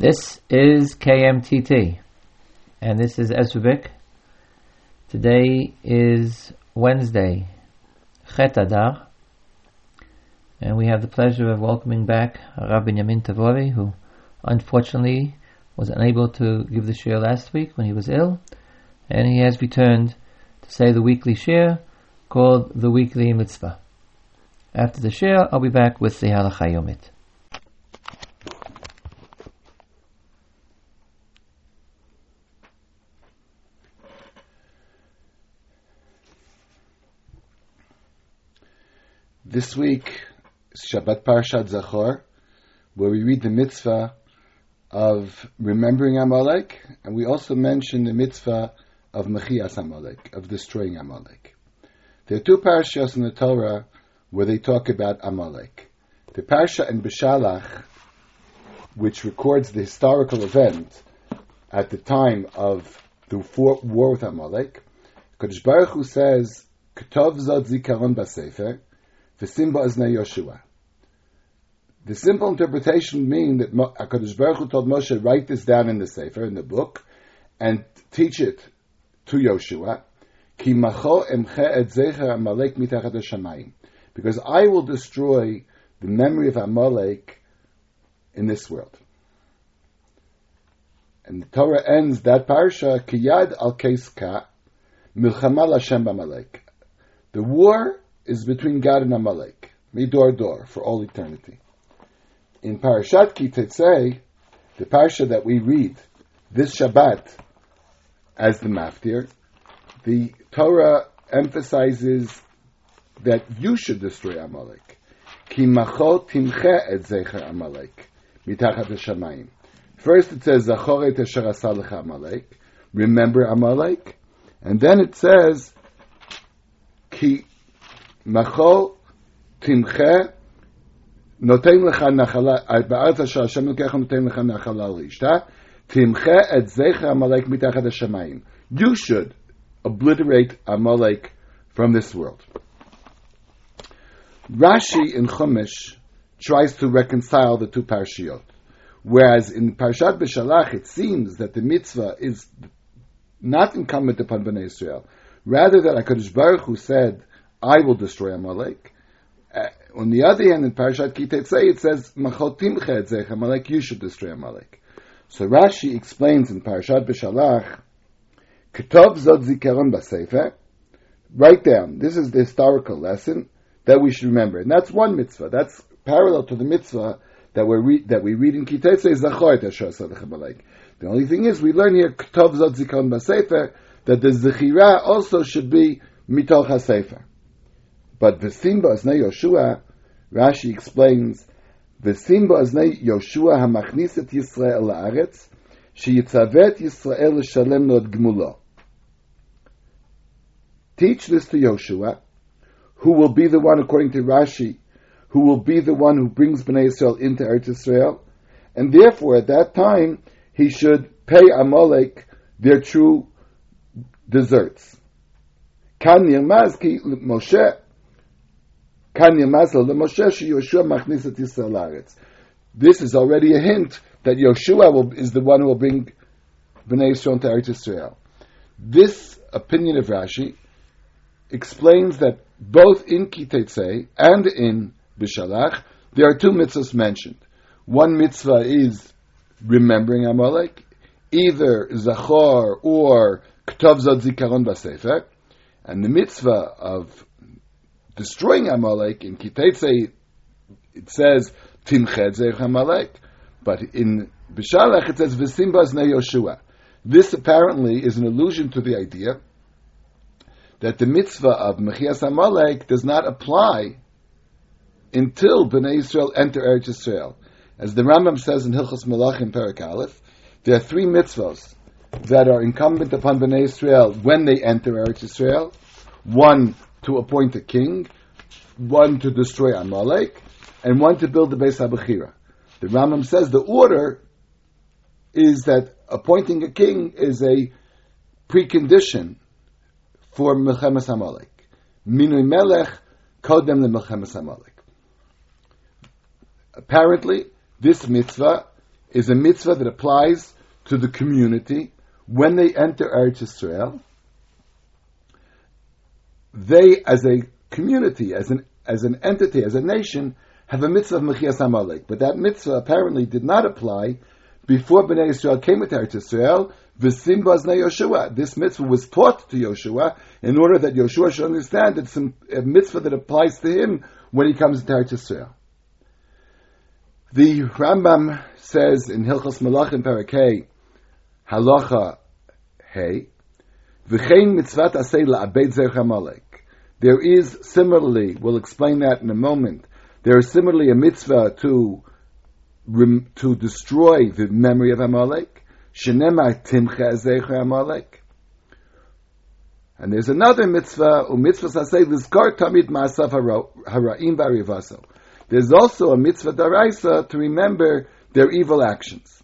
This is KMTT, and this is Esubik. Today is Wednesday, Chet Adar, and we have the pleasure of welcoming back Rabbi Yamin Tavori, who unfortunately was unable to give the share last week when he was ill, and he has returned to say the weekly share called the Weekly Mitzvah. After the share, I'll be back with the Halacha Yomit. This week, Shabbat Parshat Zachor, where we read the mitzvah of remembering Amalek, and we also mention the mitzvah of Mechias Amalek, of destroying Amalek. There are two parashas in the Torah where they talk about Amalek. The parsha in Beshalach, which records the historical event at the time of the war with Amalek, Kodesh Baruch Hu says, "Ketov zot zikaron basefer." V'simba Aznei Yoshua. The simple interpretation means that HaKadosh Baruch Hu told Moshe, write this down in the Sefer, in the book, and teach it to Yoshua. Ki macho. Because I will destroy the memory of Amalek in this world. And the Torah ends that parsha, Kiyad al Keiska, Milchama Amalek. The war is between God and Amalek, midor dor, for all eternity. In Parashat Ki Tetzei, the parsha that we read this Shabbat as the maftir, the Torah emphasizes that you should destroy Amalek. Ki timche et zecher Amalek mitachat. First it says zachor et asher Amalek, remember Amalek, and then it says ki מחו תמחה נותן לך נחלה, בארץ אשר השם לוקח נותן לך נחלה לרשתה, תמחה את זכר עמלק מתחת השמיים. You should obliterate Amalek from this world. Rashi in Chumash tries to reconcile the two parshiot. Whereas in Parshat Beshalach it seems that the mitzvah is not incumbent upon Bnei Israel. Rather that HaKadosh Baruch Hu said, I will destroy Amalek. Uh, on the other hand, in Parashat Kitetzei, it says, Machotim chetzech, Amalek, you should destroy Amalek. So Rashi explains in Parashat Beshalach, Ketov zot zikaron basefer, write down, this is the historical lesson that we should remember. And that's one mitzvah. That's parallel to the mitzvah that we read, that we read in Kitetzei, Zachor et Amalek. The only thing is, we learn here, Ketov zot zikaron basefer, that the Zechira also should be mitoch ha-sefer. But V'simba Aznei Yoshua, Rashi explains, V'simba Aznei Yoshua hamachnis et Yisrael la'aretz, sheyitzavet Yisrael l'shalem not gmulo. Teach this to Yoshua, who will be the one, according to Rashi, who will be the one who brings Bnei Israel into Eretz Israel, and therefore at that time he should pay Amalek their true deserts. Kan Yirmazki Moshe this is already a hint that Yoshua will, is the one who will bring Bnei Yisrael to Eretz Israel. This opinion of Rashi explains that both in Kitetzei and in Bishalach, there are two mitzvahs mentioned. One mitzvah is remembering Amalek, either Zachor or Ktov Zod Zikaron Basefer, and the mitzvah of destroying Amalek. In Kitetse, it says Timchet Amalek, but in Bishalach it says V'simbaz Ne Yoshua. This apparently is an allusion to the idea that the mitzvah of Mechias Amalek does not apply until Bnei Israel enter Eretz Israel. As the Rambam says in Hilchos Malachim Perak Aleph, there are three mitzvahs that are incumbent upon Bnei Israel when they enter Eretz Israel. One, to appoint a king, one to destroy Amalek, and one to build the Beis HaBechira. The Rambam says the order is that appointing a king is a precondition for Melchemes Amalek. Minui Melech kodem le Melchemes Amalek. Apparently, this mitzvah is a mitzvah that applies to the community when they enter Eretz Israel. They, as a community, as an as an entity, as a nation, have a mitzvah of Mechias Amalek. But that mitzvah apparently did not apply before Bnei Israel came into Eretz Israel. Yoshua. This mitzvah was taught to Yoshua in order that Yoshua should understand it's a mitzvah that applies to him when he comes into Eretz Israel. The Rambam says in Hilchos Malachim Parakeh, Halacha Hey, V'chein mitzvat asay la'abed zerch Amalek. There is similarly, we'll explain that in a moment, there is similarly a mitzvah to to destroy the memory of Amalek. Shenema timcha zecher Amalek. And there's another mitzvah, mitzvah sasei lizkar tamid ma'asav hara'im v'arivaso. There's also a mitzvah daraisa to remember their evil actions.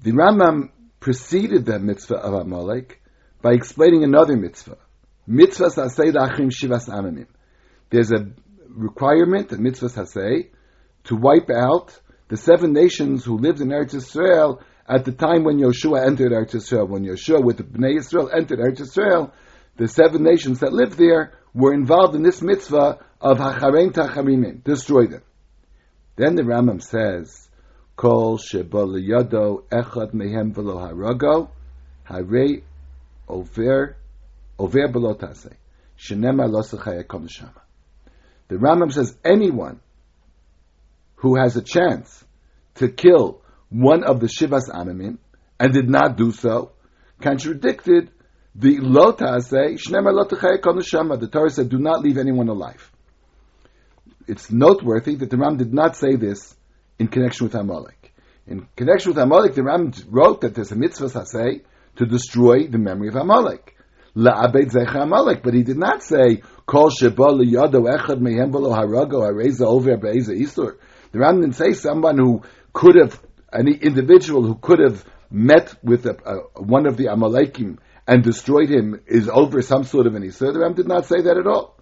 The Rambam preceded the mitzvah of Amalek by explaining another mitzvah. Mitzvah sasei lachim shivas amamim. There's a requirement, a mitzvah sasei, to wipe out the seven nations who lived in Eretz Israel at the time when Yoshua entered Eretz Israel. When Yoshua with the Bnei Israel entered Eretz Israel, the seven nations that lived there were involved in this mitzvah of Hacharein Tachamimim, destroy them. Then the Rambam says, Kol shebol yado echad mehem velo harago, harei over, over below tasei. Shenema losachaya shama. The Rambam says anyone who has a chance to kill one of the Shivas Amimim and did not do so, contradicted the Lotase, Shnemer Lotachaya The Torah said, do not leave anyone alive. It's noteworthy that the Ram did not say this in connection with Amalek. In connection with Amalek, the Ram wrote that there's a mitzvah saseh to destroy the memory of Amalek. Amalek, but he did not say, Kol sheba liyado echad mehem harago over isur. The Ram didn't say someone who could have, any individual who could have met with a, a, one of the Amalekim and destroyed him is over some sort of an Isur. The Ram did not say that at all.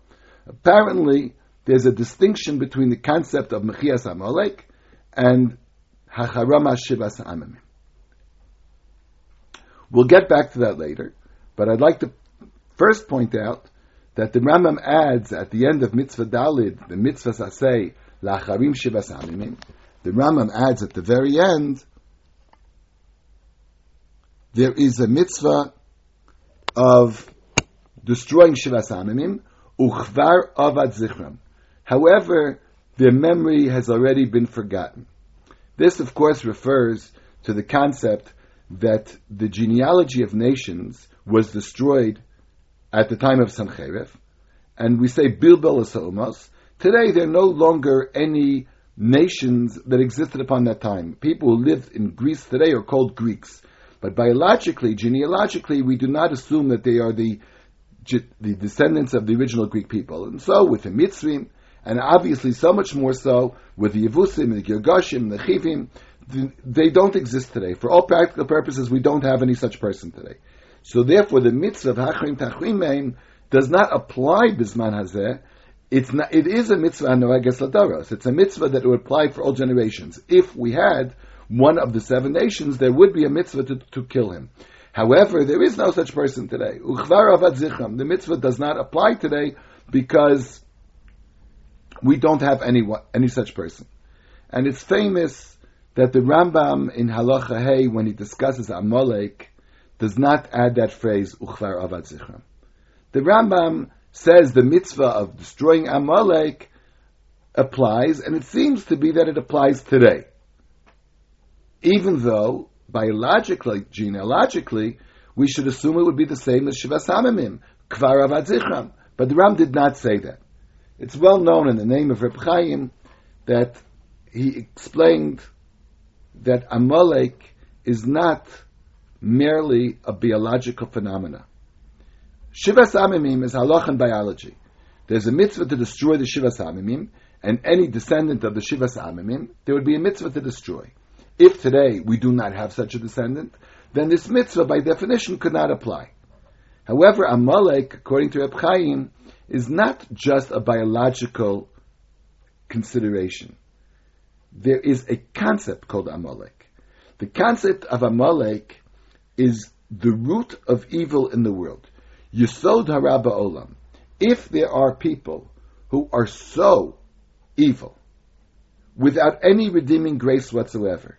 Apparently, there's a distinction between the concept of Mechias Amalek and Hacharama Shivas Amamim. We'll get back to that later, but I'd like to first point out that the Rambam adds at the end of Mitzvah Dalid, the Mitzvah Sasei, Lacharim Shivas Amimim, the Rambam adds at the very end, there is a mitzvah of destroying Shivas Amimim, Uchvar Avad Zichram. However, their memory has already been forgotten. This, of course, refers to the concept that the genealogy of nations was destroyed at the time of Sancherif, and we say Bilbel. Today, there are no longer any nations that existed upon that time. People who lived in Greece today are called Greeks. But biologically, genealogically, we do not assume that they are the, the descendants of the original Greek people. And so with the Mitzrim, and obviously so much more so with the Yevusim, the Girgashim, the Chivim, they don't exist today. For all practical purposes, we don't have any such person today. So therefore, the mitzvah of Hachrim Tachrimein does not apply Bisman Hazeh. It's not, it is a mitzvah Noages Ladaros. It's a mitzvah that would apply for all generations. If we had one of the seven nations, there would be a mitzvah to, to kill him. However, there is no such person today. The mitzvah does not apply today because we don't have any any such person. And it's famous that the Rambam in Halacha Hey, when he discusses Amalek, does not add that phrase Uchvar avad zichram. The Rambam says the mitzvah of destroying Amalek applies, and it seems to be that it applies today even though biologically, genealogically, we should assume it would be the same as Shivas Hamimim, Kvar Avadzichram. But the Ram did not say that. It's well known in the name of Reb Chaim that he explained that Amalek is not merely a biological phenomena. Shivas Amimim is halach and biology. There's a mitzvah to destroy the Shivas Amimim, and any descendant of the Shivas Amimim, there would be a mitzvah to destroy. If today we do not have such a descendant, then this mitzvah by definition could not apply. However, Amalek, according to Reb Chaim, is not just a biological consideration. there is a concept called Amalek. The concept of Amalek is the root of evil in the world. Yisod haraba olam. If there are people who are so evil, without any redeeming grace whatsoever,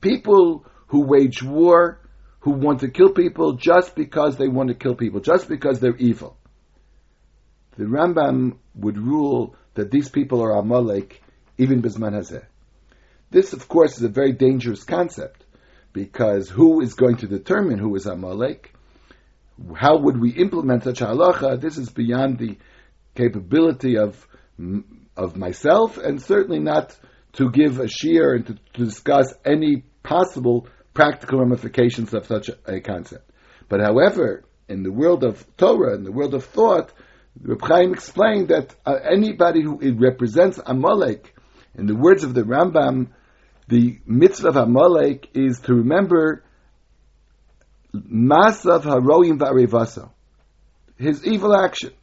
people who wage war, who want to kill people just because they want to kill people, just because they're evil. The Rambam would rule that these people are Amalek even Bisman Hazeh. This, of course, is a very dangerous concept because who is going to determine who is Amalek? How would we implement such halacha? This is beyond the capability of of myself, and certainly not to give a shear and to, to discuss any possible practical ramifications of such a, a, concept. But however, in the world of Torah, in the world of thought, Reb Chaim explained that uh, anybody who represents Amalek, in the words of the Rambam, the mitzvah of Amalek is to remember Masav Haroim Va'arevaso, his evil actions.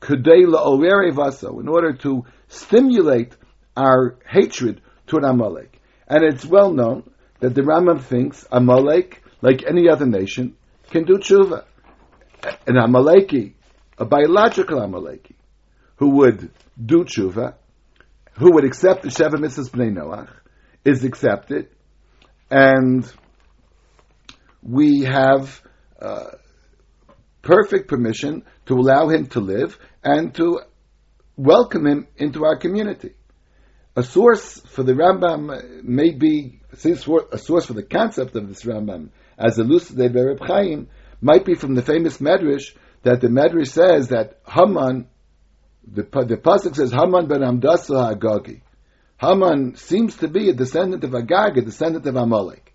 Kudei La'orerevaso, in order to stimulate our hatred toward Amalek. And it's well known that the Rambam thinks Amalek, like any other nation, can do tshuva. An Amaleki, a biological Amaleki, who would do tshuva, who would accept the Sheva Mitzvahs Bnei Noach, is accepted, and we have uh, perfect permission to allow him to live and to welcome him into our community. A source for the Rambam may be a source for the concept of this Rambam as elucidated by Reb Chaim might be from the famous Medrash that the Medrash says that Haman, the, the pasuk says Haman ben Amdasa Agagi. Haman seems to be a descendant of Agag, a descendant of Amalek.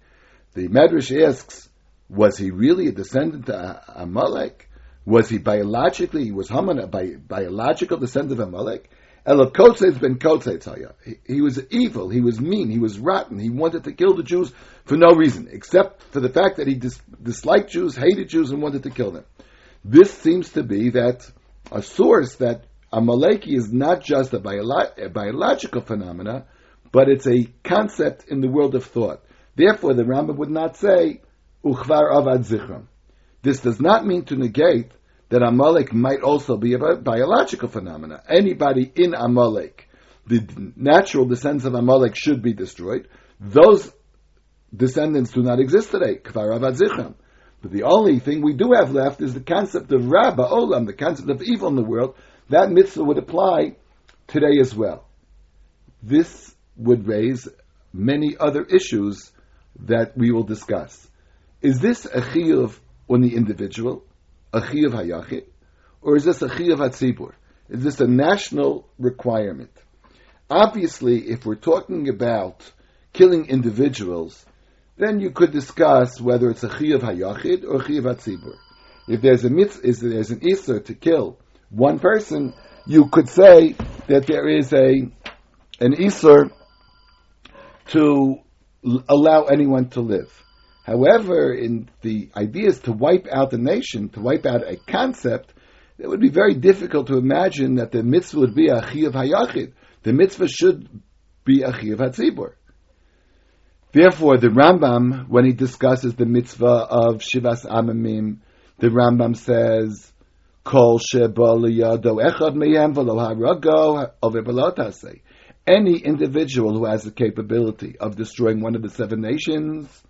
The Medrash asks, was he really a descendant of Amalek? Was he biologically, was Haman a bi- biological descendant of Amalek? Elokotzetz ben Kotzetzaya. He, he was evil, he was mean, he was rotten, he wanted to kill the Jews for no reason, except for the fact that he dis- disliked Jews, hated Jews, and wanted to kill them. This seems to be that a source that a Amaleki is not just a, biolo- a biological phenomena, but it's a concept in the world of thought. Therefore, the Rambam would not say, Uchvar avad zichram. This does not mean to negate that Amalek might also be a biological phenomena. Anybody in Amalek, the natural descendants of Amalek should be destroyed. Those descendants do not exist today. Kvar avad zichram. But the only thing we do have left is the concept of Rabba Olam, the concept of evil in the world, that mitzvah would apply today as well. This would raise many other issues that we will discuss. Is this a chiyuv on the individual, a chiyuv hayachid, or is this a chiyuv hatzibur? Is this a national requirement? Obviously, if we're talking about killing individuals, then you could discuss whether it's a chiyuv hayachid or chiyuv hatzibur. If there's a mitzvah, if there's an isser to kill one person, you could say that there is a an Isser to allow anyone to live. However, in the idea is to wipe out the nation, to wipe out a concept, it would be very difficult to imagine that the mitzvah would be a chiyav hayachid. The mitzvah should be a chiyav hatzibur. Therefore, the Rambam, when he discusses the mitzvah of Shivas Amamim, the Rambam says Kol echad meyem Any individual who has the capability of destroying one of the seven nations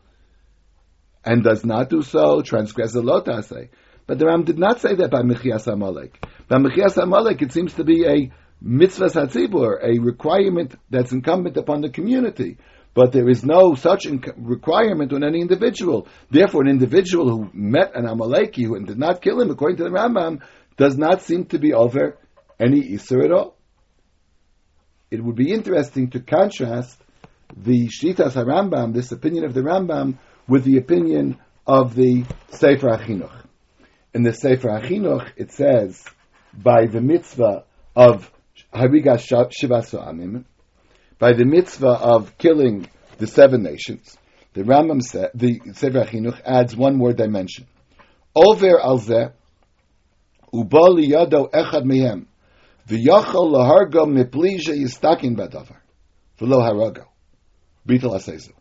and does not do so transgresses lotase. But the Ram did not say that by Mechias Amalek. By Mechias Amalek, it seems to be a mitzvah satzibur, a requirement that's incumbent upon the community but there is no such requirement on any individual. Therefore, an individual who met an Amaleki and did not kill him, according to the Rambam, does not seem to be over any Isser at all. It would be interesting to contrast the Shitas HaRambam, this opinion of the Rambam, with the opinion of the Sefer HaChinuch. In the Sefer HaChinuch, it says, by the mitzvah of Harigas Shivas Amim, by the mitzvah of killing the seven nations, the Rambam said, the Sefer Chinuch adds one more dimension. Over al zeh, uba liyado echad mehem, v'yachol laharga miplija yistakin badavar. v'lo harago. Bitel asezu.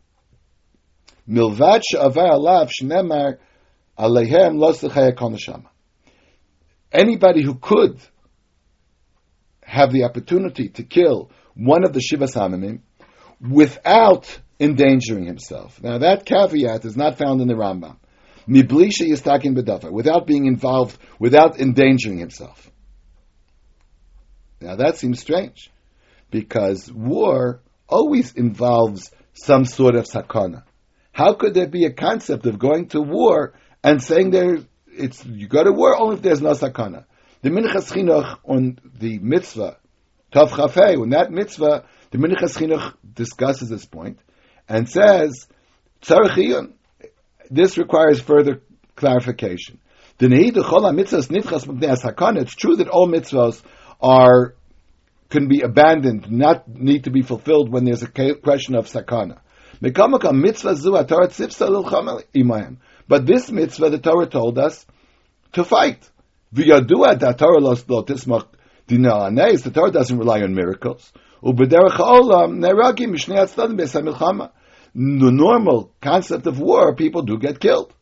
Milvad she'avar alav shnemar alehem los neshama. Anybody who could have the opportunity to kill one of the Shiva Samimim without endangering himself. Now that caveat is not found in the Rambam. Miblisha yistakin bedavar, without being involved, without endangering himself. Now that seems strange, because war always involves some sort of sakana. How could there be a concept of going to war and saying there it's you go to war only if there's no sakana? The Minchas Chinuch on the mitzvah, Tav Chafei, when that mitzvah, the Minchas Chinuch discusses this point and says, this requires further clarification. It's true that all mitzvahs are can be abandoned, not need to be fulfilled when there's a question of sakana. But this mitzvah, the Torah told us to fight. The Torah doesn't rely on miracles. The normal concept of war, people do get killed.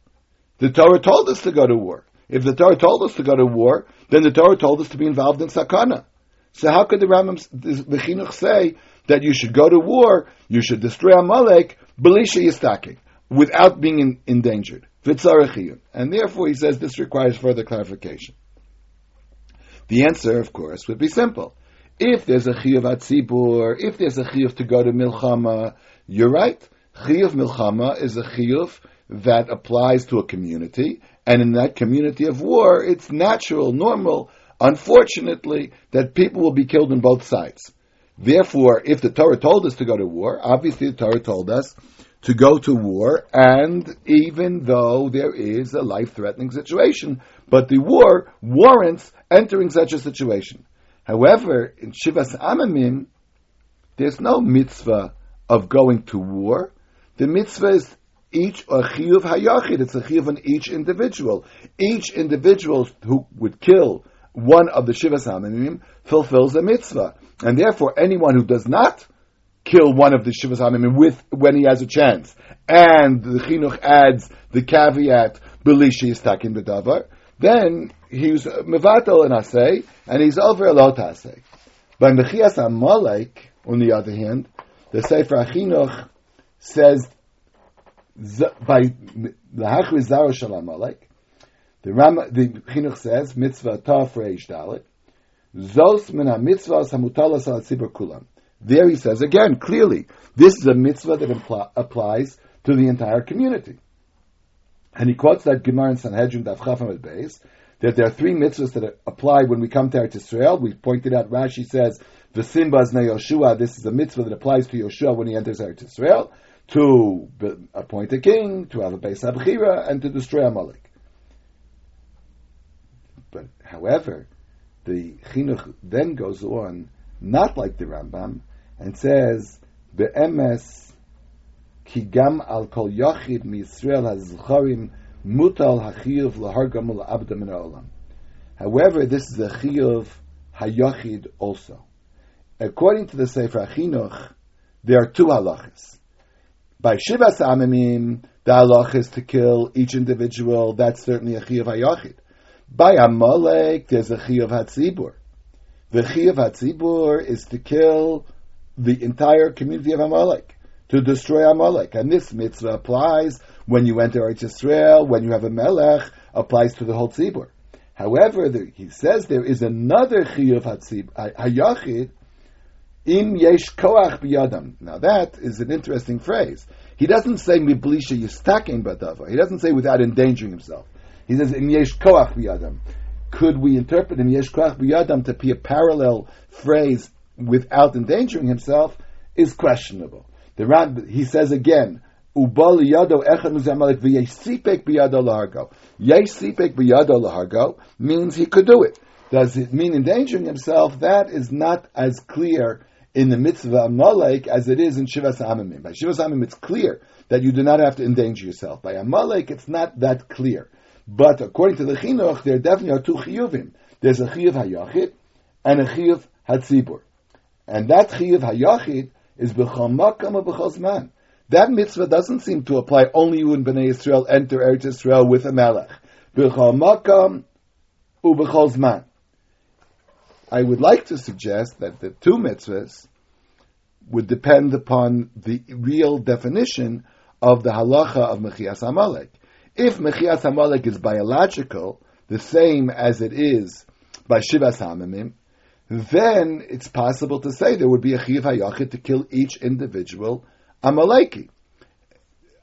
The Torah told us to go to war. If the Torah told us to go to war, then the Torah told us to be involved in sakana. So how could the Rambam, the Chinuch say that you should go to war, you should destroy Amalek, belisha yistaking, without being in, endangered? And therefore, he says this requires further clarification. The answer, of course, would be simple. If there's a chiyuv atzibur, if there's a chiyuv to go to milchama, you're right. Chiyuv milchama is a chiyuv that applies to a community, and in that community of war, it's natural, normal, unfortunately, that people will be killed on both sides. Therefore, if the Torah told us to go to war, obviously the Torah told us to go to war, and even though there is a life threatening situation, but the war warrants entering such a situation. However, in Shivas Amamim, there's no mitzvah of going to war. The mitzvah is each a chiyuv hayachid. It's a chiyuv on each individual. Each individual who would kill one of the Shivas Amamim fulfills a mitzvah. And therefore, anyone who does not kill one of the Shivas Hamimim with when he has a chance. And the Chinuch adds the caveat, Belishi is takin bedavar, then he's mevatel and asay, and he's over a lot asay. By Mechias Amalek, on the other hand, the Sefer Achinuch says by the Hachri Zara Shal Amalek, the Ram, the Chinuch says mitzvah taf reish dalet, zos min mitzvahs hamutalas al kulam. There he says again clearly, this is a mitzvah that impl- applies to the entire community. And he quotes that Gemara in Sanhedrin Daf Chafam base that there are three mitzvahs that apply when we come to Eretz Israel. We pointed out Rashi says the Simbas na Yoshua. This is a mitzvah that applies to Yoshua when he enters Eretz Israel to appoint a king, to have a Beis Abchira, and to destroy Amalek. But however, the chinuch then goes on, not like the Rambam, and says, "Be'emes gam al kol yachid mi Yisrael hazcharim mutal hachiyuv lahargam la'abda min olam." However, this is a chiyuv hayachid also. According to the Sefer Achinuch, there are two halachas. By Shivas Amimim, the halach is to kill each individual. That's certainly a chiyuv hayachid. By Amalek, there's a chiyuv hatzibur. The chiyuv hatzibur is to kill the entire community of Amalek, to destroy Amalek. And this mitzvah applies when you enter Eretz Yisrael, when you have a melech, applies to the whole tzibur. However, the, he says there is another chiyuv hayachid im yesh koach biyadam. Now that is an interesting phrase. He doesn't say miblisha yistakim badava. He doesn't say without endangering himself. He says im yesh koach biyadam. Could we interpret im yesh koach biyadam to be a parallel phrase without endangering himself is questionable. The Ran, he says again, Ubal yado echad muzamalek v'yesipek biyado lahargo. Yesipek biyado lahargo means he could do it. Does it mean endangering himself? That is not as clear in the mitzvah Amalek as it is in Shivas Amimim. By Shivas Amimim, it's clear that you do not have to endanger yourself. By Amalek, it's not that clear. But according to the Chinuch, there definitely are two chiyuvim. There's a chiyuv hayachid and a chiyuv hatzibur. And that chiyuv hayachid is b'chol makam or b'chol zman. That mitzvah doesn't seem to apply only when Bnei Israel enter Eretz Israel with a melech. B'chol makam u'b'chol zman. I would like to suggest that the two mitzvahs would depend upon the real definition of the halacha of Mechias Amalek. If Mechias Amalek is biological, the same as it is by Shivas Hamamim, then it's possible to say there would be a Chiv HaYachid to kill each individual Amaleki.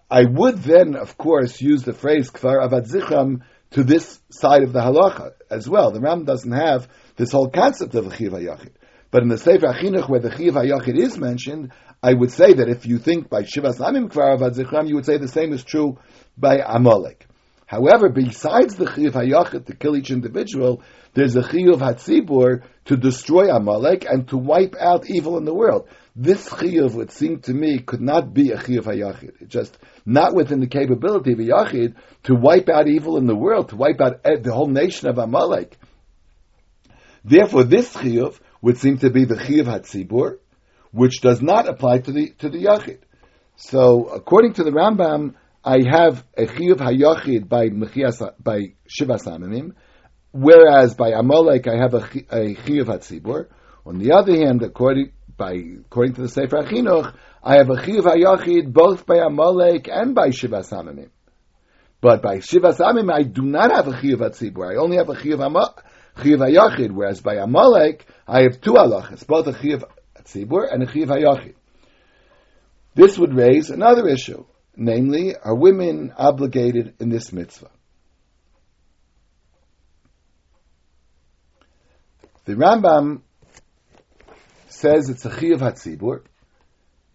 I would then, of course, use the phrase Kfar Avad Zichram to this side of the halacha as well. The Ram doesn't have this whole concept of a Chiv HaYachid. But in the Sefer Achinuch, where the Chiv HaYachid is mentioned, I would say that if you think by Shivas Amim Kvar Avad Zichram, you would say the same is true by Amalek. However, besides the Chiv HaYachid to kill each individual, there's a Chiv HaTzibur to destroy Amalek and to wipe out evil in the world. This Chiv would seem to me could not be a Chiv HaYachid. It's just not within the capability of a Yachid to wipe out evil in the world, to wipe out eh, the whole nation of Amalek. Therefore, this Chiv would seem to be the Chiv HaTzibur, which does not apply to the to the Yachid. So, according to the Rambam, I have a chiyuv hayachid by mechias by whereas by Amalek I have a, a chiyuv hatzibur. On the other hand, according by according to the Sefer Achinuch, I have a chiyuv hayachid both by Amalek and by shiva samimim. But by shiva samimim, I do not have a chiyuv hatzibur. I only have a chiyuv chiyuv hayachid. Whereas by Amalek, I have two halachas, both a chiyuv hatzibur and a chiyuv hayachid. This would raise another issue Namely, are women obligated in this mitzvah? The Rambam says it's a chiyuv hatzibur.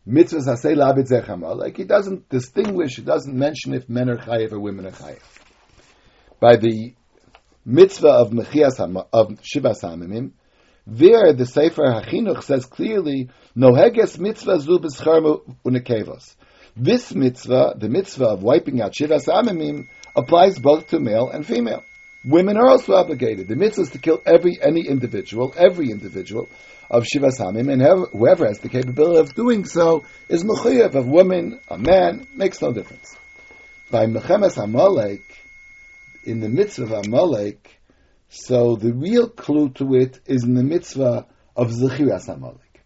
Mitzvahs hasei labit zechama. Like he doesn't distinguish, he doesn't mention if men are chayiv or women are chayiv. By the mitzvah of mechias of shivas there the Sefer Hachinuch says clearly, noheges mitzvah zu b'schar unekevos. This mitzvah, the mitzvah of wiping out Shivas Amimim, applies both to male and female. Women are also obligated. The mitzvah is to kill every any individual, every individual of Shivas Hamim, and whoever has the capability of doing so is mechuyev. A woman, a man, makes no difference. By Mechemes Amalek, in the mitzvah of Amalek, so the real clue to it is in the mitzvah of Zechiras Amalek.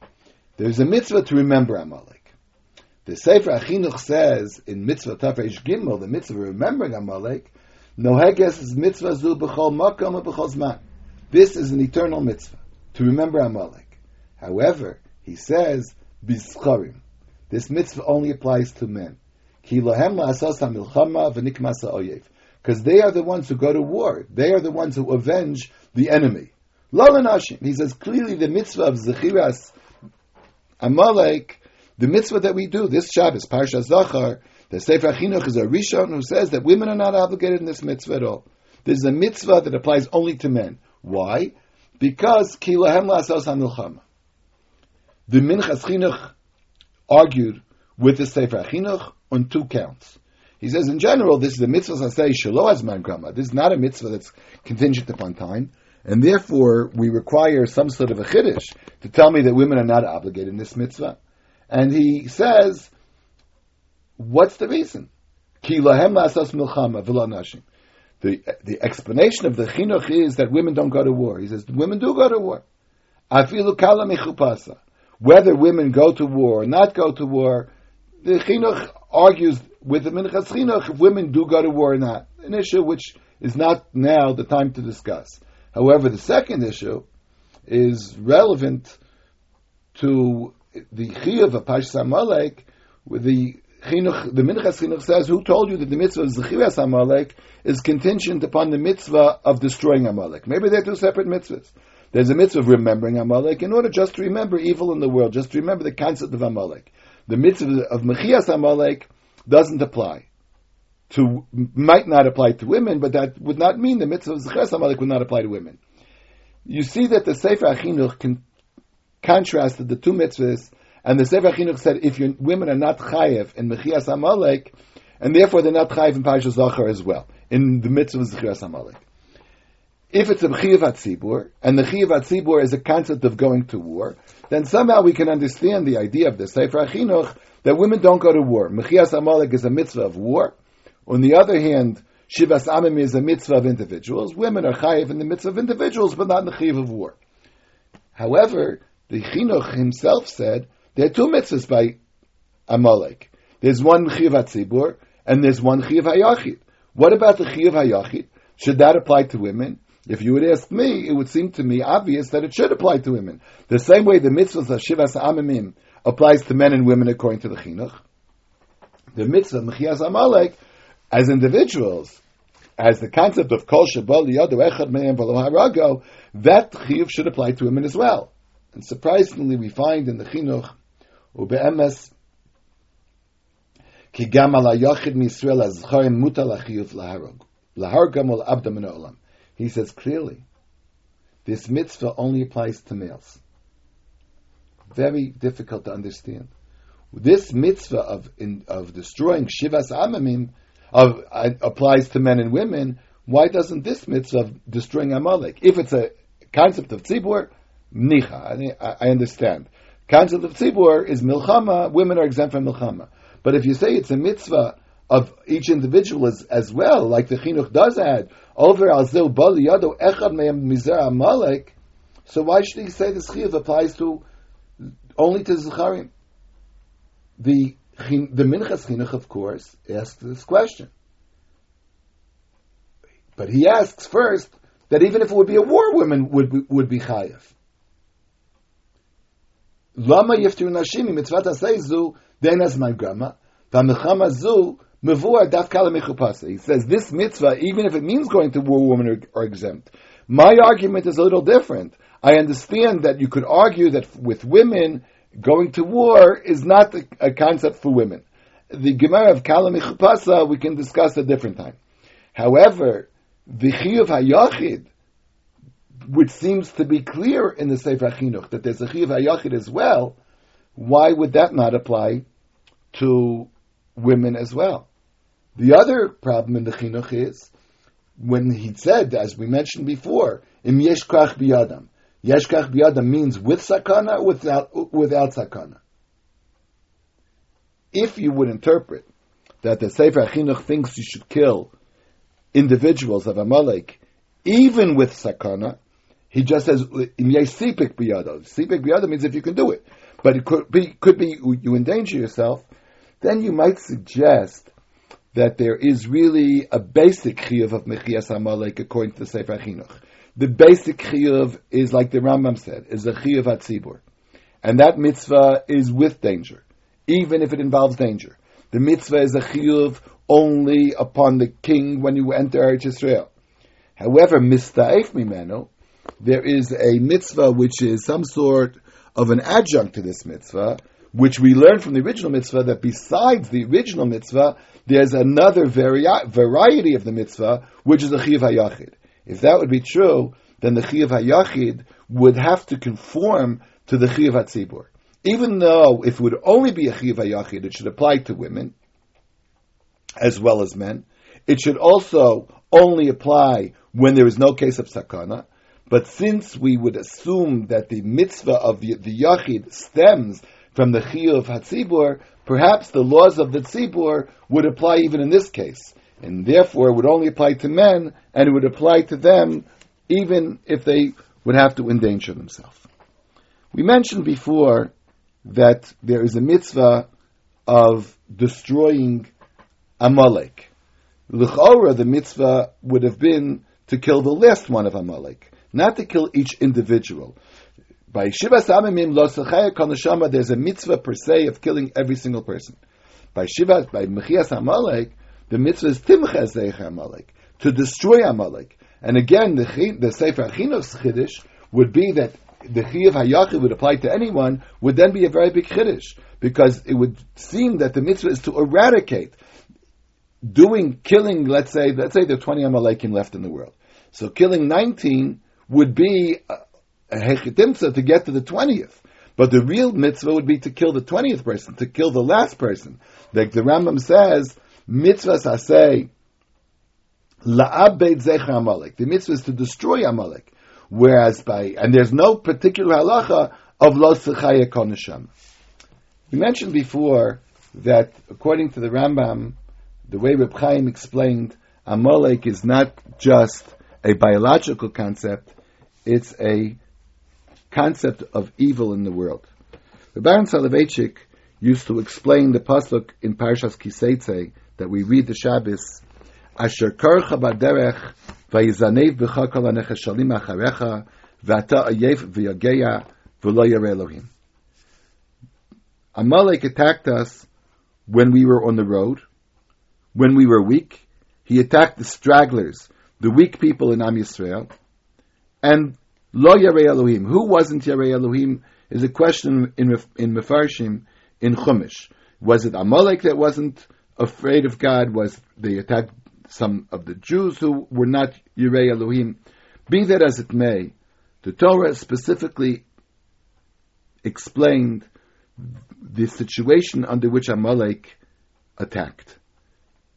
There's a mitzvah to remember Amalek. The Sefer Achinuch says in Mitzvah Tafresh Gimel, the mitzvah remembering Amalek, Noheges is mitzvah zu b'chol makom b'chol zman. This is an eternal mitzvah to remember Amalek. However, he says bischarim. This mitzvah only applies to men. Ki lahem la'asas ha'milchama v'nikmasa oyev. Because they are the ones who go to war. They are the ones who avenge the enemy. Lalanashim. He says clearly the mitzvah of Zechiras Amalek the mitzvah that we do this Shabbos, Parsha Zachar, the Sefer Chinuch is a Rishon who says that women are not obligated in this mitzvah at all. This is a mitzvah that applies only to men. Why? Because kilahem la'asos hamilchama. The Minchas Chinuch argued with the Sefer Chinuch on two counts. He says, in general, this is a mitzvah says shelo azman grama. This is not a mitzvah that's contingent upon time, and therefore we require some sort of a chiddush to tell me that women are not obligated in this mitzvah. And he says, what's the reason? The, the explanation of the chinuch is that women don't go to war. He says women do go to war. Whether women go to war or not go to war, the chinuch argues with the minchas chinuch if women do go to war or not. An issue which is not now the time to discuss. However, the second issue is relevant to the chiyuv of Pashas Amalek, the chinuch, the Minchas Chinuch says, who told you that the mitzvah of Zechivas Amalek is contingent upon the mitzvah of destroying Amalek? Maybe they're two separate mitzvahs. There's a mitzvah of remembering Amalek in order just to remember evil in the world, just to remember the concept of Amalek. The mitzvah of Mechias Amalek doesn't apply. To might not apply to women, but that would not mean the mitzvah of Zechivas Amalek would not apply to women. You see that the Sefer Achinuch can contrasted the two mitzvahs, and the Sefer Chinuch said if your women are not chayev in Mechias Amalek, and therefore they're not chayev in Parshas Zachar as well, in the mitzvah of Zechiras Amalek. if it's a Chiyav Tzibur, and the Chiyav Tzibur is a concept of going to war, then somehow we can understand the idea of the Sefer Achinuch that women don't go to war. Mechias Amalek is a mitzvah of war. On the other hand, Shivas Amim is a mitzvah of individuals. Women are chayiv in the mitzvah of individuals, but not in the chayiv of war. However, the Chinuch himself said there are two mitzvahs by Amalek. There's one chayiv Tzibur, and there's one chayiv Hayachid. What about the chayiv Hayachid? Should that apply to women? If you would ask me, it would seem to me obvious that it should apply to women. The same way the mitzvahs of Shivas Amimim applies to men and women according to the Chinuch. The mitzvah, Mechias Amalek, as individuals, as the concept of Kol Shabal Yadu Echad Me'em Harago, that Chiyuv should apply to women as well. And surprisingly, we find in the Chinuch, Ube'emes, Ki gam misrael azchorim mutal laharog. Lahargam ol abdam olam. He says clearly, this mitzvah only applies to males. Very difficult to understand. This mitzvah of in, of destroying shivas amamim of, uh, applies to men and women. Why doesn't this mitzvah of destroying Amalek? If it's a concept of tzibur, nicha, I, I understand. Council of tzibur is milchama. Women are exempt from milchama. But if you say it's a mitzvah of each individual as, as well, like the chinuch does add, over al zeu bal yado echad me'em mizer amalek, so why should he say the chiyuv applies to only to Zecharim? The the Minchas Chinuch, of course, asks this question. But he asks first that even if it would be a war, women would be, would be chayav. Lama yiftu nashim mitzvat aseizu denas mangama v'amechama zu mevua daf kala mechupasa. He says this mitzvah, even if it means going to war, women are, are exempt. My argument is a little different. I understand that you could argue that with women going to war is not a, a concept for women. The Gemara of Kalam Chupasa we can discuss a different time. However, the Chiyuv HaYachid, which seems to be clear in the Sefer Chinuch, that there's a Chiyuv HaYachid as well, why would that not apply to women as well? The other problem in the Chinuch is, when he said, as we mentioned before, im yesh krach biyadam, Yeshkach biyada means with sakana or without, without sakana. If you would interpret that the Sefer Chinuch thinks you should kill individuals of Amalek, even with sakana, he just says sipik biyada. Sipik biyada means if you can do it, but it could be could be you endanger yourself. Then you might suggest that there is really a basic chiyuv of mechias according to the Sefer Chinuch the basic chiyuv is like the Rambam said, is a chiyuv atzibur. And that mitzvah is with danger, even if it involves danger. The mitzvah is a chiyuv only upon the king when you enter Eretz Yisrael. However, mista'ef mimenu, there is a mitzvah which is some sort of an adjunct to this mitzvah, which we learn from the original mitzvah that besides the original mitzvah, there's another vari- variety of the mitzvah, which is a chiv hayachid. If that would be true, then the Chiyav HaYachid would have to conform to the Chiyav HaTzibur. Even though if it would only be a Chiyav HaYachid, it should apply to women as well as men. It should also only apply when there is no case of sakana. But since we would assume that the mitzvah of the, Yachid stems from the Chiyuv HaTzibur, perhaps the laws of the Tzibur would apply even in this case and therefore would only apply to men, and it would apply to them even if they would have to endanger themselves. We mentioned before that there is a mitzvah of destroying Amalek. L'chora, the mitzvah would have been to kill the last one of Amalek, not to kill each individual. By Shivas Amimim Lo Kanashama, there's a mitzvah per se of killing every single person. By Shiva, by Mechias Amalek, the mitzvah is timches Amalek, to destroy Amalek. And again, the, the Sefer Chinuch's Chiddush would be that the Chiyav HaYachid would apply to anyone, would then be a very big Chiddush, because it would seem that the mitzvah is to eradicate, doing, killing, let's say, let's say there are 20 Amalekim left in the world. So killing 19 would be a, hechitimtza to get to the 20th. But the real mitzvah would be to kill the 20th person, to kill the last person. Like the Rambam says, mitzvahs asay la'abed zecher Amalek. The mitzvah is to destroy Amalek. Whereas by, and there's no particular halacha of lo sechaya konisham. We mentioned before that according to the Rambam, the way Reb Chaim explained, Amalek is not just a biological concept, it's a concept of evil in the world. The Baron Soloveitchik used to explain the pasuk in Parshas Kiseitze that we read the Shabbos, Asher karcha baderech vayizanev b'cha kol hanecheshalim acharecha v'ata ayev v'yageya v'lo yare Elohim. Amalek attacked us when we were on the road, when we were weak. He attacked the stragglers, the weak people in Am Yisrael, and Lo Yarei Elohim. Who wasn't Yarei Elohim is a question in in Mefarshim in Chumash. Was it Amalek that wasn't afraid of God? Was they attacked some of the Jews who were not Yarei Elohim? Be that as it may, the Torah specifically explained the situation under which Amalek attacked.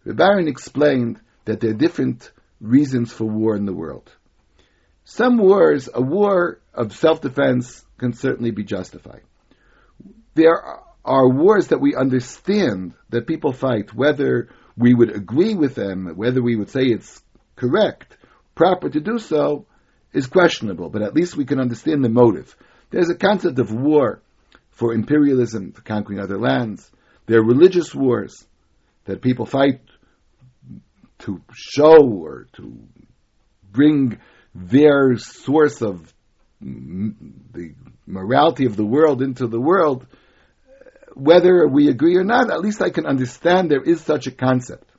The Baron explained that there are different reasons for war in the world. Some wars, a war of self-defense can certainly be justified. There are wars that we understand that people fight, whether we would agree with them, whether we would say it's correct, proper to do so, is questionable, but at least we can understand the motive. There's a concept of war for imperialism, for conquering other lands. There are religious wars that people fight to show or to bring their source of the morality of the world into the world, whether we agree or not, at least I can understand there is such a concept.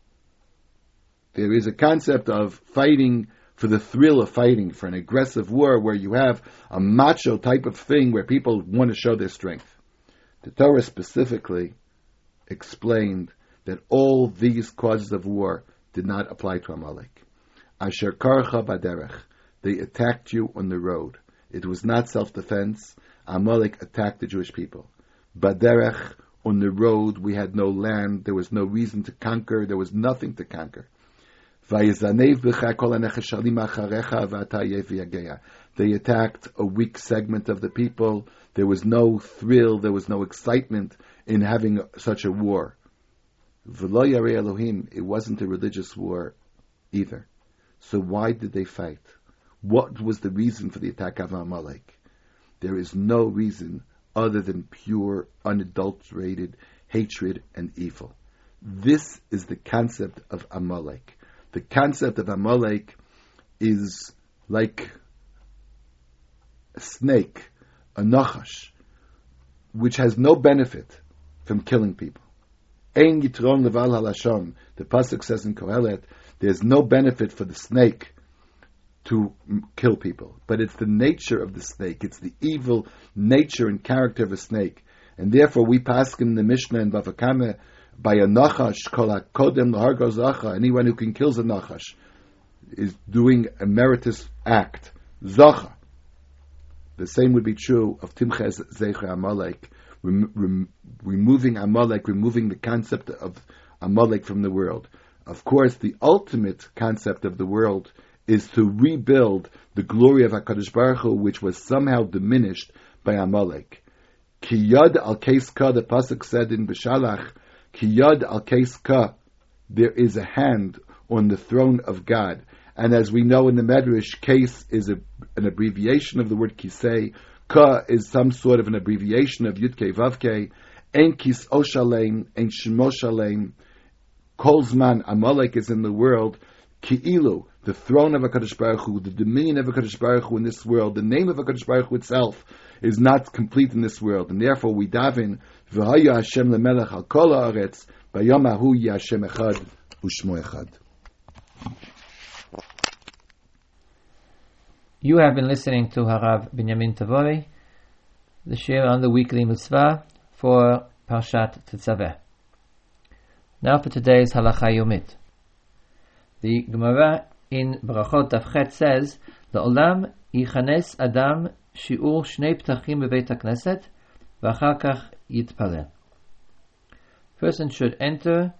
There is a concept of fighting for the thrill of fighting, for an aggressive war where you have a macho type of thing where people want to show their strength. The Torah specifically explained that all these causes of war did not apply to Amalek. Asher karcha baderech. They attacked you on the road. It was not self-defense. Amalek attacked the Jewish people. Baderech, on the road, we had no land. There was no reason to conquer. There was nothing to conquer. They attacked a weak segment of the people. There was no thrill. There was no excitement in having such a war. It wasn't a religious war either. So why did they fight? What was the reason for the attack of Amalek? There is no reason other than pure, unadulterated hatred and evil. This is the concept of Amalek. The concept of Amalek is like a snake, a nachash, which has no benefit from killing people. Ein yitron leval halashon. The pasuk says in Kohelet, there's no benefit for the snake to kill people. But it's the nature of the snake. It's the evil nature and character of a snake. And therefore we pass in the Mishnah and Bava Kama by a nachash kodem zacha. Anyone who can kill a nachash is doing a meritorious act. Zacha. The same would be true of Timches Zecher Amalek, rem, rem, removing Amalek, removing the concept of Amalek from the world. Of course, the ultimate concept of the world is to rebuild the glory of HaKadosh Baruch Hu, which was somehow diminished by Amalek. Kiyad al Ka, the Pasuk said in Beshalach, Kiyad al Ka, there is a hand on the throne of God. And as we know in the Medrash, case is a, an abbreviation of the word kisei. Ka is some sort of an abbreviation of Yudke Vavke. En kis oshalem, en shmoshalem. Kolzman Amalek is in the world. Ki'ilu, the throne of HaKadosh Baruch Hu, the dominion of HaKadosh Baruch Hu in this world, the name of HaKadosh Baruch Hu itself is not complete in this world. And therefore we daven, V'haya Hashem lemelech al kol haaretz, ahu Hashem echad, u'shmo echad. You have been listening to Harav Binyamin Tabory, the shiur on the weekly mitzvah for Parshat Tetzaveh. Now for today's Halacha Yomit. The Gemara in Brachot Dafchet says, "La'olam yichanes adam shiur shnei ptachim bebeit hakneset, v'achar kach yitpaleh." Person should enter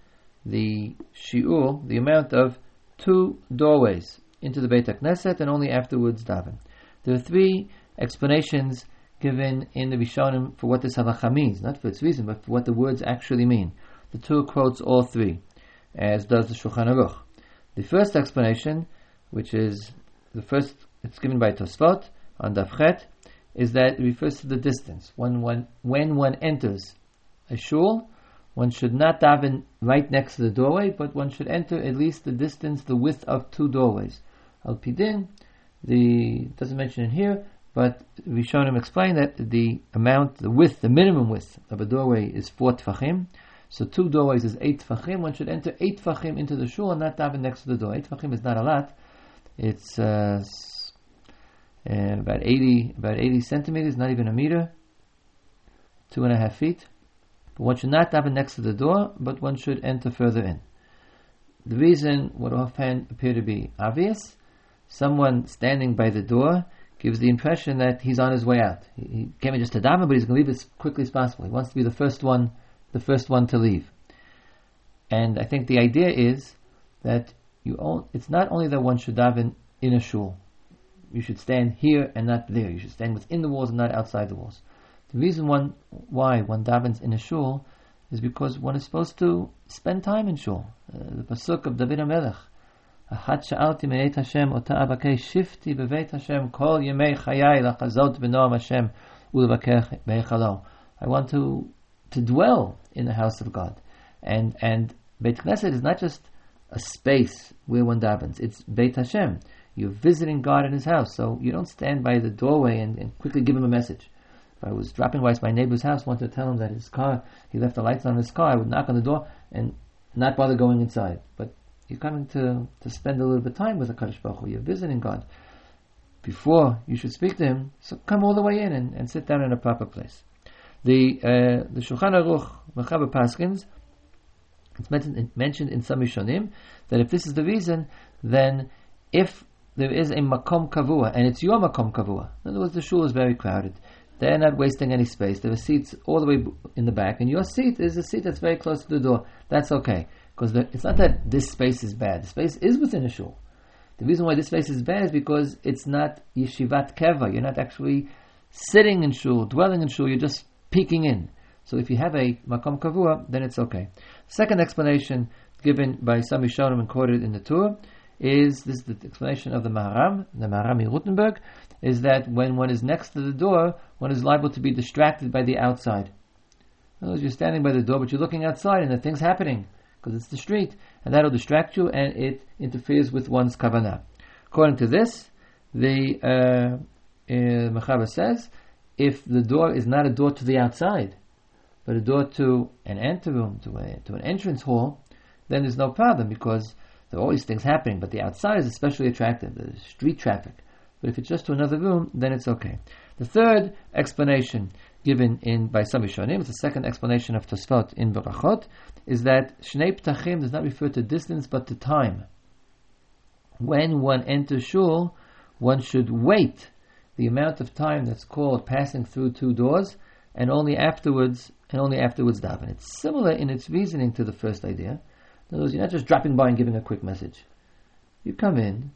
the shiur, the amount of Tur doorways into the Beit and only afterwards daven. There are three explanations given in the Rishonim for what this halacha means, not for its reason, but for what the words actually mean. The two quotes all three, as does the Shulchan Aruch. The first explanation, which is the first, it's given by Tosfot on Dafchet, is that it refers to the distance. When one, when one enters a shul, one should not daven right next to the doorway, but one should enter at least the distance, the width of two doorways. Al Pidin, the doesn't mention it here, but Rishonim explain that the amount, the width, the minimum width of a doorway is four tfachim. So two doorways is eight tfachim. One should enter eight tfachim into the shul and not daven next to the door. Eight tfachim is not a lot. It's uh, uh, about eighty, about eighty centimeters, not even a meter, two and a half feet. But one should not daven next to the door, but one should enter further in. The reason would offhand appear to be obvious. Someone standing by the door gives the impression that he's on his way out. He, he came in just to daven, but he's going to leave as quickly as possible. He wants to be the first one, the first one to leave. And I think the idea is that you own, it's not only that one should daven in a shul. You should stand here and not there. You should stand within the walls and not outside the walls. The reason one why one davens in a shul is because one is supposed to spend time in shul. Uh, the pasuk of David HaMelech, אחת שאלתי מאת השם, אותה אבקש שפטי בבית השם כל ימי חיי לחזות בנועם השם ולבקר בהיכלו. I want to, to dwell in the house of God. And, and Beit Knesset is not just a space where one davens, it's Beit Hashem. You're visiting God in His house, so you don't stand by the doorway and, and quickly give Him a message. If I was dropping by my neighbor's house, wanted to tell him that his car, he left the lights on his car, I would knock on the door and not bother going inside. But you're coming to, to spend a little bit of time with the Kadosh Baruch Hu. You're visiting God. Before you should speak to Him, so come all the way in and, and sit down in a proper place. The uh, the Shulchan Aruch Mechaber Paskins it's mentioned, mentioned in some Rishonim that if this is the reason, then if there is a makom kavua and it's your makom kavua, in other words, the shul is very crowded. They're not wasting any space. There are seats all the way in the back, and your seat is a seat that's very close to the door. That's okay. Because it's not that this space is bad. The space is within a shul. The reason why this space is bad is because it's not yeshivat keva. You're not actually sitting in shul, dwelling in shul. You're just peeking in. So if you have a makom kavua, then it's okay. Second explanation given by some Rishonim and quoted in the Tur is this is the explanation of the Maharam, the Maharam in Rothenburg, is that when one is next to the door, one is liable to be distracted by the outside. Words, you're standing by the door, but you're looking outside and the thing's happening because it's the street, and that'll distract you and it interferes with one's kavanah. According to this, the uh, uh, Mechaber says, if the door is not a door to the outside, but a door to an anteroom, to, a, to an entrance hall, then there's no problem because there are always things happening, but the outside is especially attractive, the street traffic. But if it's just to another room, then it's okay. The third explanation given in by some Rishonim, the second explanation of Tosfot in Berachot, is that Shnei Ptachim does not refer to distance but to time. When one enters shul, one should wait the amount of time that's called passing through two doors, and only afterwards, and only afterwards daven. It's similar in its reasoning to the first idea. In other words, you're not just dropping by and giving a quick message. You come in,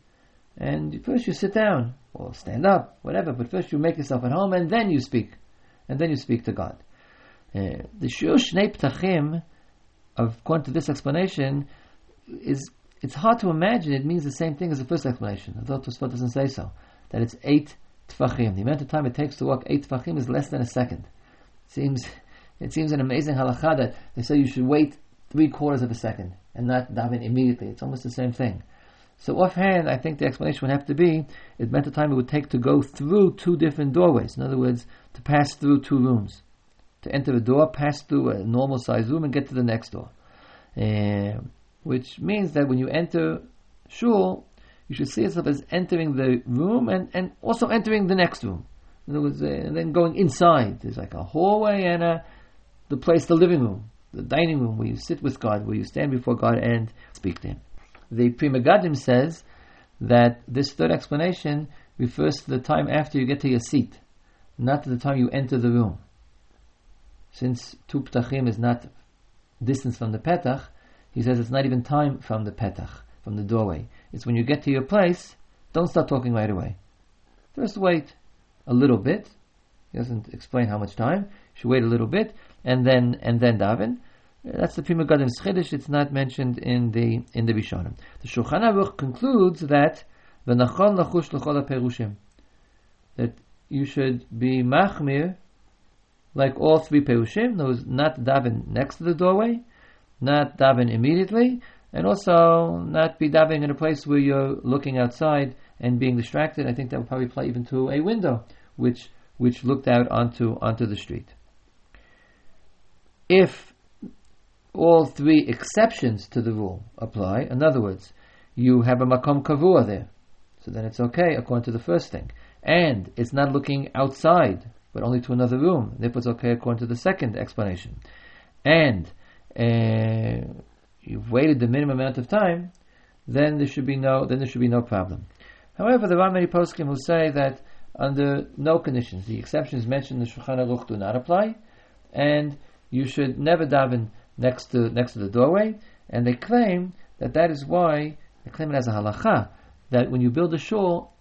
and first you sit down or stand up, whatever. But first you make yourself at home, and then you speak, and then you speak to God. Uh, the shur shnei ptachim, according to this explanation, is it's hard to imagine it means the same thing as the first explanation. Although Tosfot doesn't say so, that it's eight tfachim. The amount of time it takes to walk eight tfachim is less than a second. It seems it seems an amazing halacha that they say you should wait three quarters of a second and not daven immediately. It's almost the same thing. So offhand, I think the explanation would have to be it meant the time it would take to go through two different doorways. In other words, to pass through two rooms. To enter a door, pass through a normal sized room, and get to the next door. Uh, which means that when you enter shul, you should see yourself as entering the room and, and also entering the next room. In other words, uh, and then going inside. There's like a hallway and a, the place, the living room, the dining room where you sit with God, where you stand before God and speak to Him. The Pri Megadim says that this third explanation refers to the time after you get to your seat, not to the time you enter the room. Since Tu Ptachim is not distance from the Petach, he says it's not even time from the Petach. from the doorway. It's when you get to your place, don't start talking right away. First wait a little bit. He doesn't explain how much time. You should wait a little bit and then and then daven. That's the Pri Megadim's Chiddush. It's not mentioned in the in the Rishonim. The Shulchan Aruch concludes that v'nachon lachush l'chol perushim that you should be machmir like all three perushim. Those not daven next to the doorway, not daven immediately, and also not be davening in a place where you're looking outside and being distracted. I think that would probably apply even to a window which which looked out onto onto the street. If all three exceptions to the rule apply, in other words, you have a makom kavua there, so then it's okay according to the first thing, and it's not looking outside but only to another room. Therefore, it's okay according to the second explanation, and uh, you've waited the minimum amount of time, then there should be no then there should be no problem. However, there are many poskim who say that under no conditions the exceptions mentioned in the Shulchan Aruch do not apply, and you should never daven next to next to the doorway. And they claim that that is why they claim it as a halacha that when you build a shul,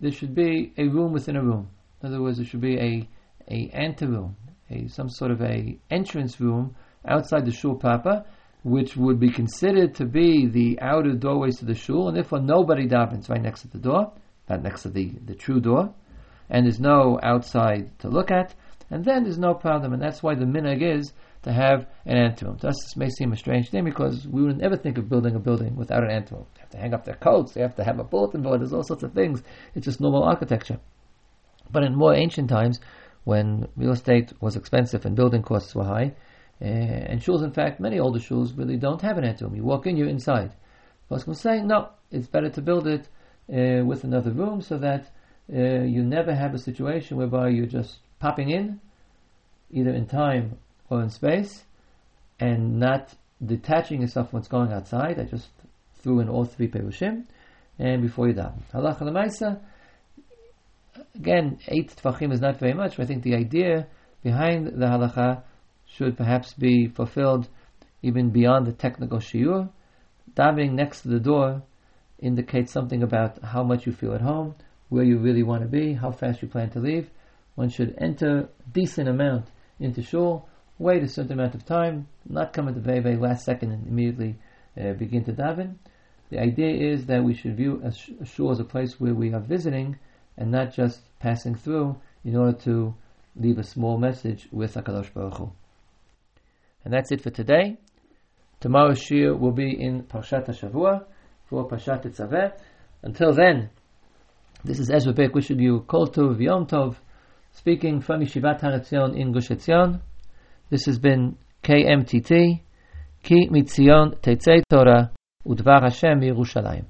there should be a room within a room. In other words, there should be a a anteroom, a some sort of a entrance room outside the shul proper, which would be considered to be the outer doorways to the shul, and therefore nobody davens right next to the door, not next to the, the true door, and there's no outside to look at, and then there's no problem, and that's why the minhag is to have an anteroom. To us, this may seem a strange thing because we would never think of building a building without an anteroom. They have to hang up their coats, they have to have a bulletin board, there's all sorts of things. It's just normal architecture. But in more ancient times, when real estate was expensive and building costs were high, uh, and shuls, in fact, many older shuls really don't have an anteroom. You walk in, you're inside. Will say, no, it's better to build it uh, with another room so that uh, you never have a situation whereby you're just popping in, either in time or in space, and not detaching yourself from what's going outside. I just threw in all three perushim, and before you daven. Halacha lemaisa. Again, eight tefachim is not very much. But I think the idea behind the halacha should perhaps be fulfilled even beyond the technical shiur. Davening next to the door indicates something about how much you feel at home, where you really want to be, how fast you plan to leave. One should enter a decent amount into shul, wait a certain amount of time, not come at the very, very last second and immediately uh, begin to daven. The idea is that we should view a, sh- a shul as a place where we are visiting and not just passing through in order to leave a small message with HaKadosh Baruch Hu. And that's it for today. Tomorrow's shiur will be in Parshat HaShavua for Parshat Tetzaveh. Until then, this is Ezra Bick wishing you Kol Tov Yom Tov, speaking from Yeshivat Har Etzion in Gush Etzion. This has been KMTT, Ki Mitzion Tetzei Torah, Udvar Hashem Yerushalayim.